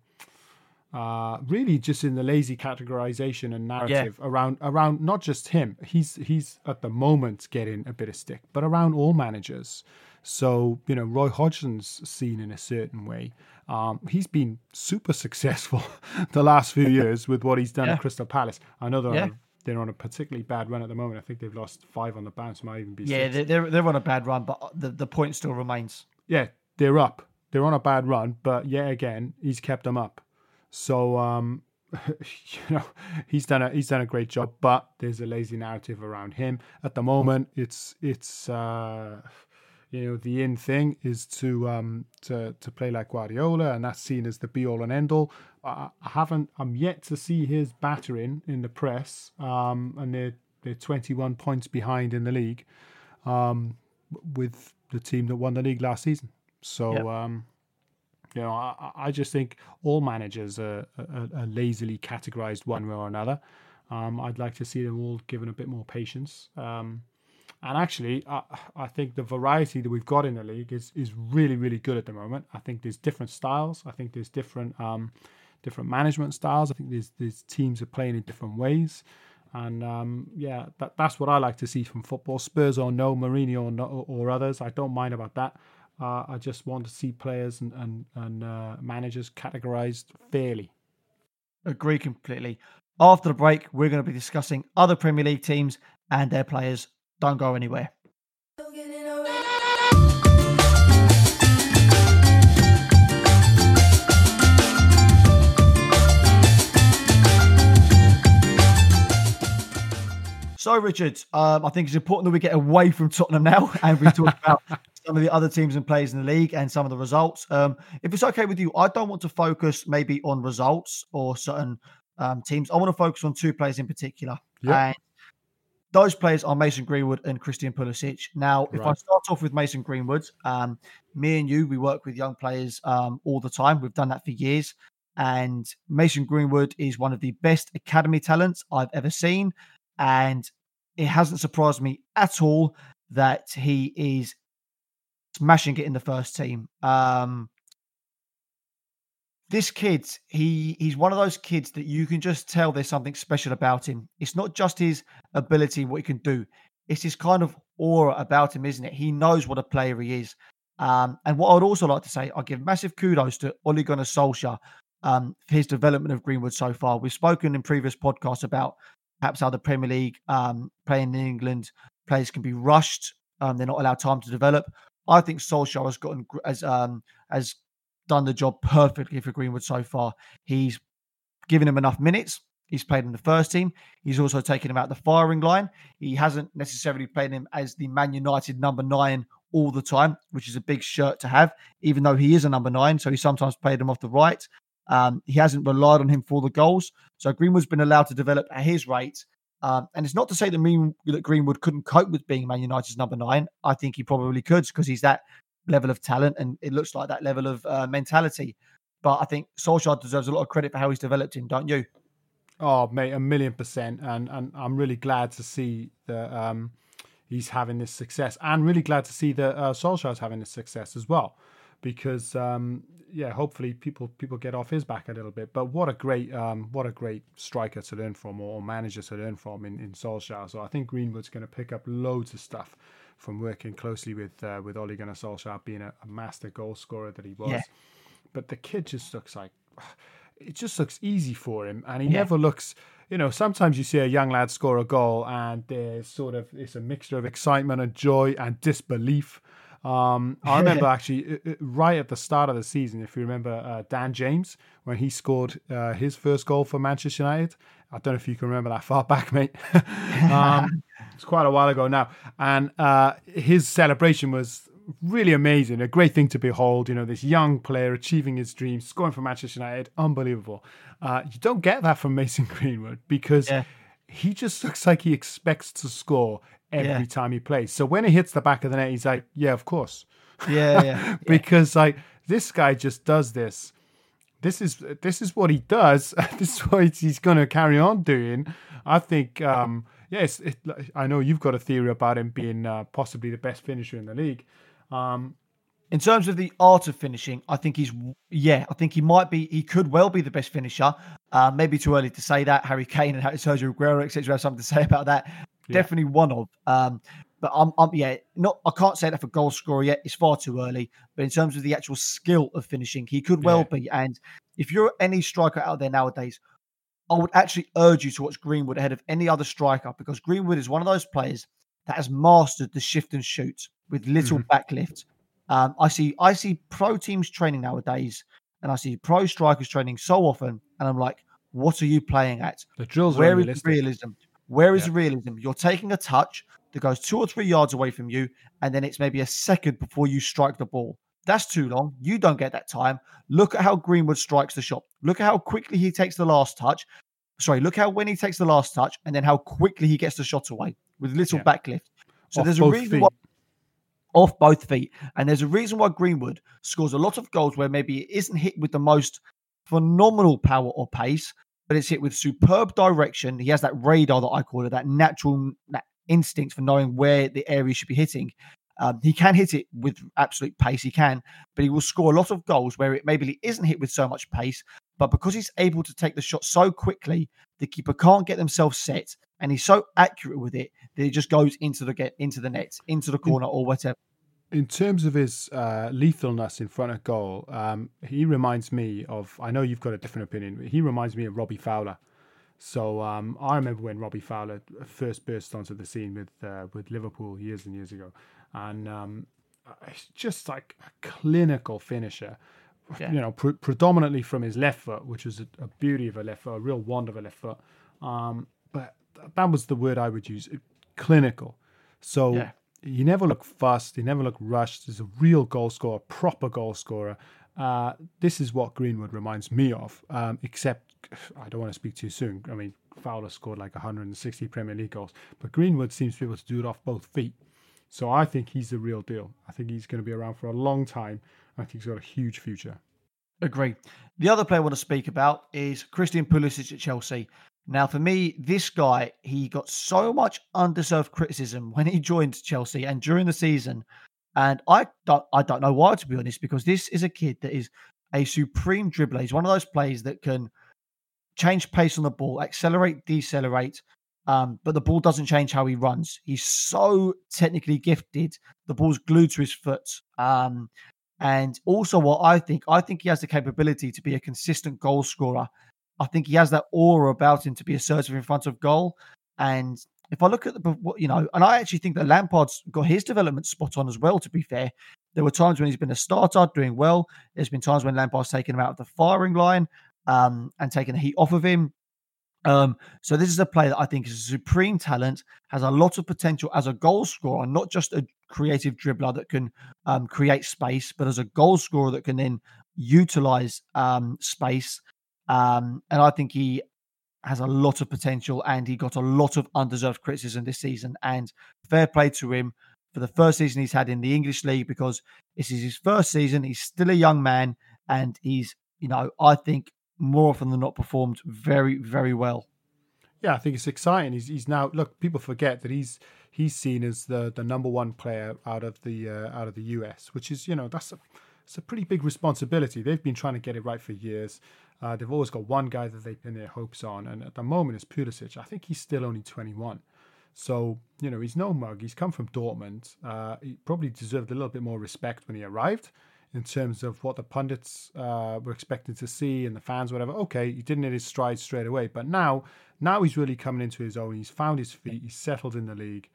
uh, really just in the lazy categorization and narrative around around not just him. He's he's at the moment getting a bit of stick, but around all managers. So you know, Roy Hodgson's seen in a certain way. Um, he's been super successful the last few years with what he's done Yeah. at Crystal Palace. I know they're Yeah. on a, they're on a particularly bad run at the moment. I think they've lost five on the bounce, might even be Yeah, they- they're they're on a bad run, but the, the point still remains. yeah, they're up. They're on a bad run, but yet again, he's kept them up. So um, you know, he's done a he's done a great job, but there's a lazy narrative around him at the moment. It's it's uh, you know the in thing is to um to to play like Guardiola, and that's seen as the be all and end all. I, I haven't I'm yet to see his battering in the press, um, and they're they're 21 points behind in the league, um, with the team that won the league last season. So Yep. um, you know, I, I- just think all managers are, are, are lazily categorized one way or another. Um, I'd like to see them all given a bit more patience. Um, and actually, I, I think the variety that we've got in the league is is really really good at the moment. I think there's different styles. I think there's different um, different management styles. I think there's there's teams are playing in different ways. And um, yeah, that, that's what I like to see from football. Spurs or no, Mourinho or, no, or others. I don't mind about that. Uh, I just want to see players and and, and uh, managers categorized fairly. Agree completely. After the break, we're going to be discussing other Premier League teams and their players. Don't go anywhere. So, Richard, um, I think it's important that we get away from Tottenham now and we talk about some of the other teams and players in the league and some of the results. Um, if it's okay with you, I don't want to focus maybe on results or certain um, teams. I want to focus on two players in particular. And those players are Mason Greenwood and Christian Pulisic. Now, if right. I start off with Mason Greenwood, um, me and you, we work with young players um, all the time. We've done that for years. And Mason Greenwood is one of the best academy talents I've ever seen. And it hasn't surprised me at all that he is smashing it in the first team. Um, this kid, he he's one of those kids that you can just tell there's something special about him. It's not just his ability, what he can do. It's his kind of aura about him, isn't it? He knows what a player he is. Um, and what I'd also like to say, I give massive kudos to Ole Gunnar Solskjaer um, for his development of Greenwood so far. We've spoken in previous podcasts about perhaps how the Premier League um, playing in England players can be rushed. Um, they're not allowed time to develop. I think Solskjaer has gotten as um, has done the job perfectly for Greenwood so far. He's given him enough minutes. He's played in the first team. He's also taken him out the firing line. He hasn't necessarily played him as the Man United number nine all the time, which is a big shirt to have, even though he is a number nine. So he sometimes played him off the right. Um, he hasn't relied on him for the goals. So Greenwood's been allowed to develop at his rate. Um, and it's not to say that, mean, that Greenwood couldn't cope with being Man United's number nine. I think he probably could because he's that level of talent and it looks like that level of uh, mentality. But I think Solskjaer deserves a lot of credit for how he's developed him, don't you? Oh, mate, a million percent. And and I'm really glad to see that um, he's having this success, and really glad to see that uh, having this success as well because um, yeah, hopefully people people get off his back a little bit. But what a great um, what a great striker to learn from or manager to learn from in, in Solskjaer. So I think Greenwood's going to pick up loads of stuff from working closely with uh, with Ole Gunnar Solskjaer, being a, a master goal scorer that he was. Yeah. But the kid just looks like it just looks easy for him, and he yeah. never looks. You know, sometimes you see a young lad score a goal, and there's sort of it's a mixture of excitement and joy and disbelief um, I remember actually right at the start of the season, if you remember uh, Dan James when he scored uh, his first goal for Manchester United. I don't know if you can remember that far back, mate. um, it's quite a while ago now, and uh, his celebration was really amazing. A great thing to behold. You know, this young player achieving his dreams, scoring for Manchester United, unbelievable. Uh, you don't get that from Mason Greenwood because. Yeah he just looks like he expects to score every yeah. time he plays. So when he hits the back of the net, he's like, "Yeah, of course." Yeah, yeah. because like this guy just does this. This is this is what he does. this is what he's going to carry on doing. I think. um Yes, it, I know you've got a theory about him being uh, possibly the best finisher in the league. Um, in terms of the art of finishing, I think he's yeah, I think he might be he could well be the best finisher. Uh, maybe too early to say that. Harry Kane and Sergio Aguero, etc., have something to say about that yeah. definitely one of. Um, but I'm, I'm, yeah, not. I can't say that for goal scorer yet. It's far too early. But in terms of the actual skill of finishing, he could well yeah. be. And if you're any striker out there nowadays, I would actually urge you to watch Greenwood ahead of any other striker because Greenwood is one of those players that has mastered the shift and shoot with little mm-hmm. backlift. Um, I see, I see pro teams training nowadays, and I see pro strikers training so often, and I'm like, what are you playing at? The drills Where is realism? Where is yeah. realism? You're taking a touch that goes two or three yards away from you, and then it's maybe a second before you strike the ball. That's too long. You don't get that time. Look at how Greenwood strikes the shot. Look at how quickly he takes the last touch. Sorry, look how when he takes the last touch, and then how quickly he gets the shot away with little yeah. backlift. So Off there's a reason feet. why off both feet. And there's a reason why Greenwood scores a lot of goals where maybe it isn't hit with the most phenomenal power or pace, but it's hit with superb direction. He has that radar that I call it, that natural that instinct for knowing where the area should be hitting. Um, he can hit it with absolute pace, he can, but he will score a lot of goals where it maybe isn't hit with so much pace. But because he's able to take the shot so quickly, the keeper can't get themselves set, and he's so accurate with it that it just goes into the get into the net, into the corner, or whatever in terms of his uh, lethalness in front of goal, um, he reminds me of. I know you've got a different opinion. But he reminds me of Robbie Fowler So um, I remember when Robbie Fowler first burst onto the scene with uh, with Liverpool years and years ago, and um, it's just like a clinical finisher. Yeah. You know, pre- predominantly from his left foot, which was a, a, beauty of a left foot, a real wand of a left foot. Um, but that was the word I would use, clinical. So yeah. he never looked fussed, he never looked rushed. He's a real goal scorer, proper goal scorer. Uh, this is what Greenwood reminds me of, um, except I don't want to speak too soon. I mean, Fowler scored like 160 Premier League goals, but Greenwood seems to be able to do it off both feet. So I think he's the real deal. I think he's going to be around for a long time. I think he's got a huge future. Agree. The other player I want to speak about is Christian Pulisic at Chelsea. Now, for me, this guy, he got so much undeserved criticism when he joined Chelsea and during the season. And I don't, I don't know why, to be honest, because this is a kid that is a supreme dribbler. He's one of those players that can change pace on the ball, accelerate, decelerate, um, but the ball doesn't change how he runs. He's so technically gifted. The ball's glued to his foot. Um, and also, what I think, I think he has the capability to be a consistent goal scorer. I think he has that aura about him to be assertive in front of goal. And if I look at the, you know, and I actually think that Lampard's got his development spot on as well. To be fair, there were times when he's been a starter doing well. There's been times when Lampard's taken him out of the firing line um, and taking the heat off of him. Um, so this is a player that I think is a supreme talent, has a lot of potential as a goal scorer, not just a creative dribbler that can um, create space, but as a goal scorer that can then utilize um, space. Um, and I think he has a lot of potential and he got a lot of undeserved criticism this season. And fair play to him for the first season he's had in the English league because this is his first season. He's still a young man and he's, you know, I think more often than not performed very, very well. Yeah, I think it's exciting. He's he's now look. People forget that he's he's seen as the the number one player out of the uh, out of the US, which is you know that's a it's a pretty big responsibility. They've been trying to get it right for years. Uh, they've always got one guy that they pin their hopes on, and at the moment it's Pulisic. I think he's still only 21. So, you know, he's no mug. He's come from Dortmund. Uh, he probably deserved a little bit more respect when he arrived in terms of what the pundits uh, were expecting to see and the fans, whatever. Okay, he didn't hit his stride straight away, but now, now he's really coming into his own. He's found his feet. He's settled in the league.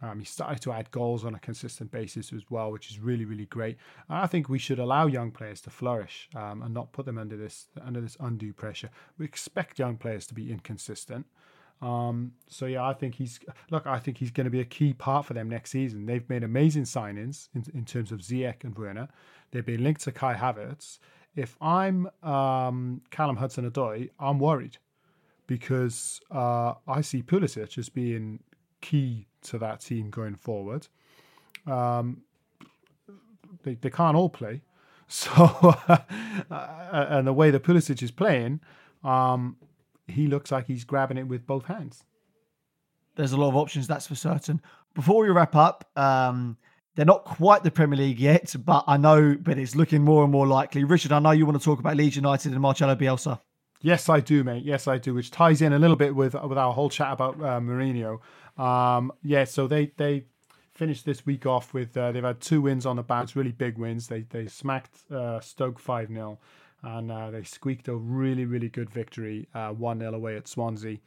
Um, he started to add goals on a consistent basis as well, which is really, really great. And I think we should allow young players to flourish um, and not put them under this under this undue pressure. We expect young players to be inconsistent. Um, so yeah, I think he's look. I think he's going to be a key part for them next season. They've made amazing signings in, in terms of Ziyech and Werner. They've been linked to Kai Havertz. If I'm um, Callum Hudson-Odoi, I'm worried because uh, I see Pulisic as being key to that team going forward. Um, they, they can't all play. So, uh, and the way the Pulisic is playing, um, he looks like he's grabbing it with both hands. There's a lot of options, that's for certain. Before we wrap up, um, they're not quite the Premier League yet, but I know, but it's looking more and more likely. Richard, I know you want to talk about Leeds United and Marcelo Bielsa. Yes, I do, mate. Yes, I do, which ties in a little bit with with our whole chat about uh, Mourinho. Um, yeah, so they they finished this week off with uh, they've had two wins on the bounce, really big wins. They they smacked uh, Stoke five 0 and uh, they squeaked a really really good victory uh, one 0 away at Swansea.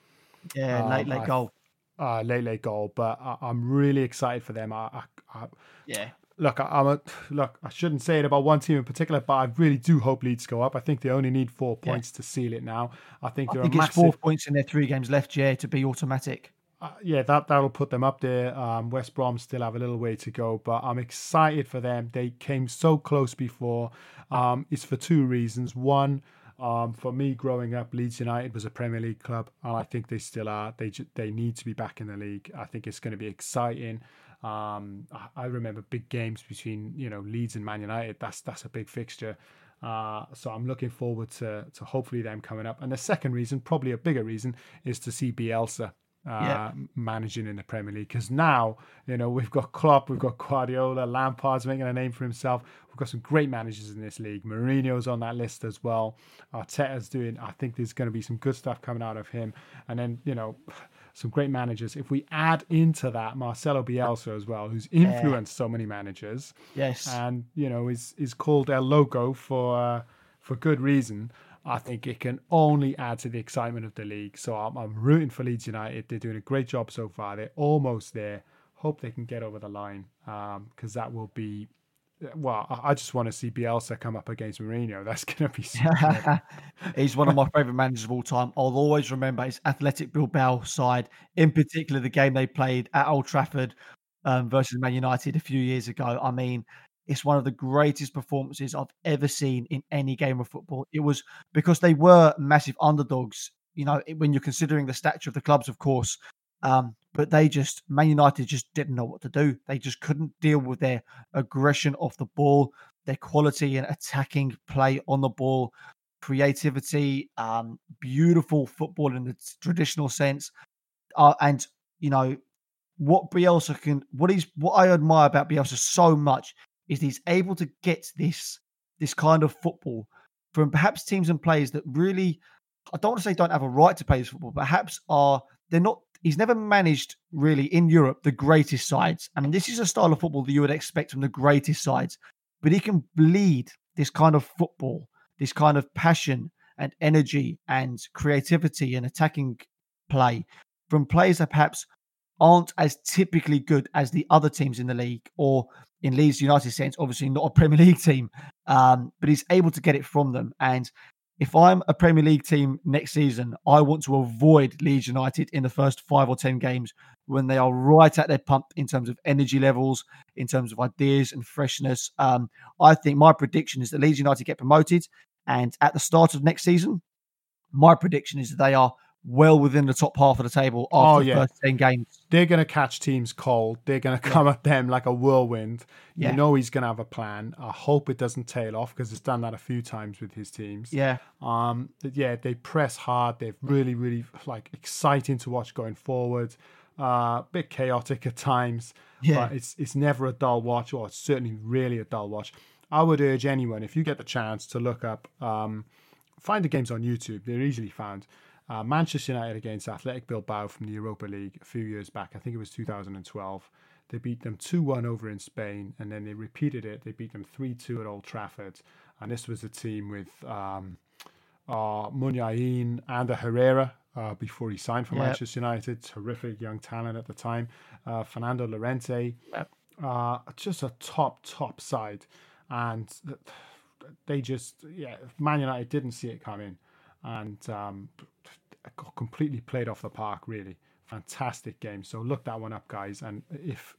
Yeah, um, late late goal. Uh, late late goal, but I, am really excited for them. I, I, I yeah. Look, I, am a look. I shouldn't say it about one team in particular, but I really do hope Leeds go up. I think they only need four points yeah. to seal it now. I think I think it's massive, four points in their three games left, yeah, to be automatic. Uh, yeah, that that'll put them up there. Um, West Brom still have a little way to go, but I'm excited for them. They came so close before. Um, it's for two reasons. One, um, for me, growing up, Leeds United was a Premier League club, and I think they still are. They they need to be back in the league. I think it's going to be exciting. Um, I, remember big games between you know Leeds and Man United. That's that's a big fixture. Uh, so I'm looking forward to to hopefully them coming up. And the second reason, probably a bigger reason, is to see Bielsa uh, managing in the Premier League. Because now, you know, we've got Klopp, we've got Guardiola, Lampard's making a name for himself. We've got some great managers in this league. Mourinho's on that list as well. Arteta's doing. I think there's going to be some good stuff coming out of him. And then, you know, some great managers. If we add into that Marcelo Bielsa as well, who's influenced yeah. so many managers, yes, and you know is is called El Loco for uh, for good reason. I think it can only add to the excitement of the league. So I'm, I'm rooting for Leeds United. They're doing a great job so far. They're almost there. Hope they can get over the line because um, that will be. Well, I just want to see Bielsa come up against Mourinho. That's going to be. He's one of my favourite managers of all time. I'll always remember his Athletic Bilbao side, in particular the game they played at Old Trafford um, versus Man United a few years ago. I mean, it's one of the greatest performances I've ever seen in any game of football. It was because they were massive underdogs, you know, when you're considering the stature of the clubs, of course. Um, but they just, Man United just didn't know what to do. They just couldn't deal with their aggression off the ball, their quality and attacking play on the ball, creativity, um, beautiful football in the traditional sense. Uh, and, you know, what Bielsa can, what he's, what I admire about Bielsa so much is he's able to get this this kind of football from perhaps teams and players that really I don't want to say don't have a right to play this football, perhaps are they're not he's never managed really in Europe the greatest sides. Mean, this is a style of football that you would expect from the greatest sides, but he can bleed this kind of football, this kind of passion and energy and creativity and attacking play from players that perhaps aren't as typically good as the other teams in the league or in Leeds United sense, obviously not a Premier League team, um, but he's able to get it from them. And if I'm a Premier League team next season, I want to avoid Leeds United in the first five or 10 games when they are right at their pump in terms of energy levels, in terms of ideas and freshness. Um, I think my prediction is that Leeds United get promoted. And at the start of next season, my prediction is that they are well within the top half of the table after oh, yeah. the first 10 games. They're going to catch teams cold. They're going to come yeah. at them like a whirlwind. You yeah. know he's going to have a plan. I hope it doesn't tail off because it's done that a few times with his teams. Yeah. Um. Yeah, they press hard. They're really, really like exciting to watch going forward. Uh, a bit chaotic at times. Yeah. But it's it's never a dull watch, or it's certainly really a dull watch. I would urge anyone, if you get the chance, to look up, um, find the games on YouTube. They're easily found. Uh, Manchester United against Athletic Bilbao from the Europa League a few years back. I think it was 2012. They beat them 2 1 over in Spain, and then they repeated it. They beat them 3 2 at Old Trafford. And this was a team with um, uh, Muniain and a Herrera uh, before he signed for yep. Manchester United. Terrific young talent at the time. Uh, Fernando Llorente. Yep. Uh, just a top, top side. And they just, yeah, Man United didn't see it coming. And um, completely played off the park. Really fantastic game. So look that one up, guys. And if,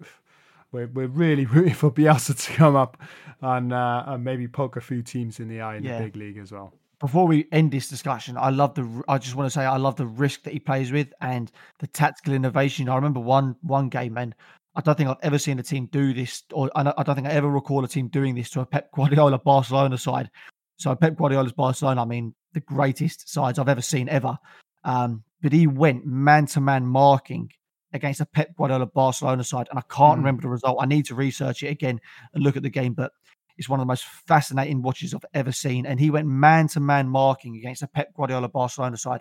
we're we're really rooting for Bielsa to come up and, uh, and maybe poke a few teams in the eye in yeah. the big league as well. Before we end this discussion, I love the. I just want to say I love the risk that he plays with and the tactical innovation. I remember one one game, and I don't think I've ever seen a team do this, or I don't think I ever recall a team doing this to a Pep Guardiola Barcelona side. So Pep Guardiola's Barcelona, I mean, the greatest sides I've ever seen ever. Um, but he went man to man marking against a Pep Guardiola Barcelona side, and I can't mm. remember the result. I need to research it again and look at the game, but it's one of the most fascinating watches I've ever seen. And he went man to man marking against a Pep Guardiola Barcelona side.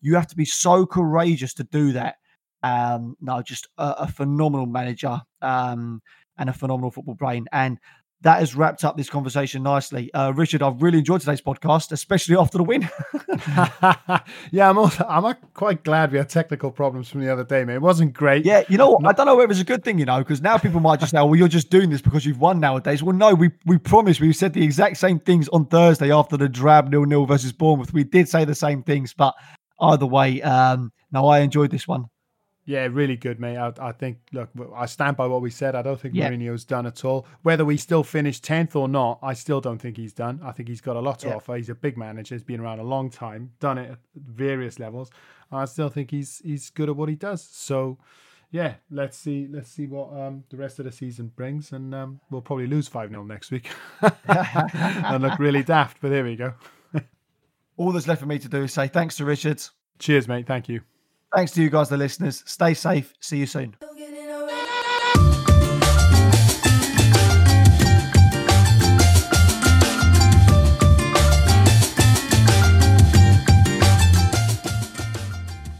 You have to be so courageous to do that. Um, no, just a, a phenomenal manager um, and a phenomenal football brain. And that has wrapped up this conversation nicely. Uh, Richard, I've really enjoyed today's podcast, especially after the win. yeah, I'm also, I'm quite glad we had technical problems from the other day, man. It wasn't great. Yeah, you know what? I don't know if it's a good thing, you know, because now people might just say, well, you're just doing this because you've won nowadays. Well, no, we, we promised we said the exact same things on Thursday after the drab nil nil versus Bournemouth. We did say the same things, but either way, um, no, I enjoyed this one. Yeah, really good, mate. I, I, think, look, I stand by what we said. I don't think yeah. Mourinho's done at all. Whether we still finish 10th or not, I still don't think he's done. I think he's got a lot to yeah. offer. He's a big manager. He's been around a long time, done it at various levels. I still think he's he's good at what he does. So, yeah, let's see let's see what um, the rest of the season brings. And um, we'll probably lose 5 0 next week and look really daft. But there we go. all that's left for me to do is say thanks to Richard. Cheers, mate. Thank you. Thanks to you guys, the listeners. Stay safe. See you soon.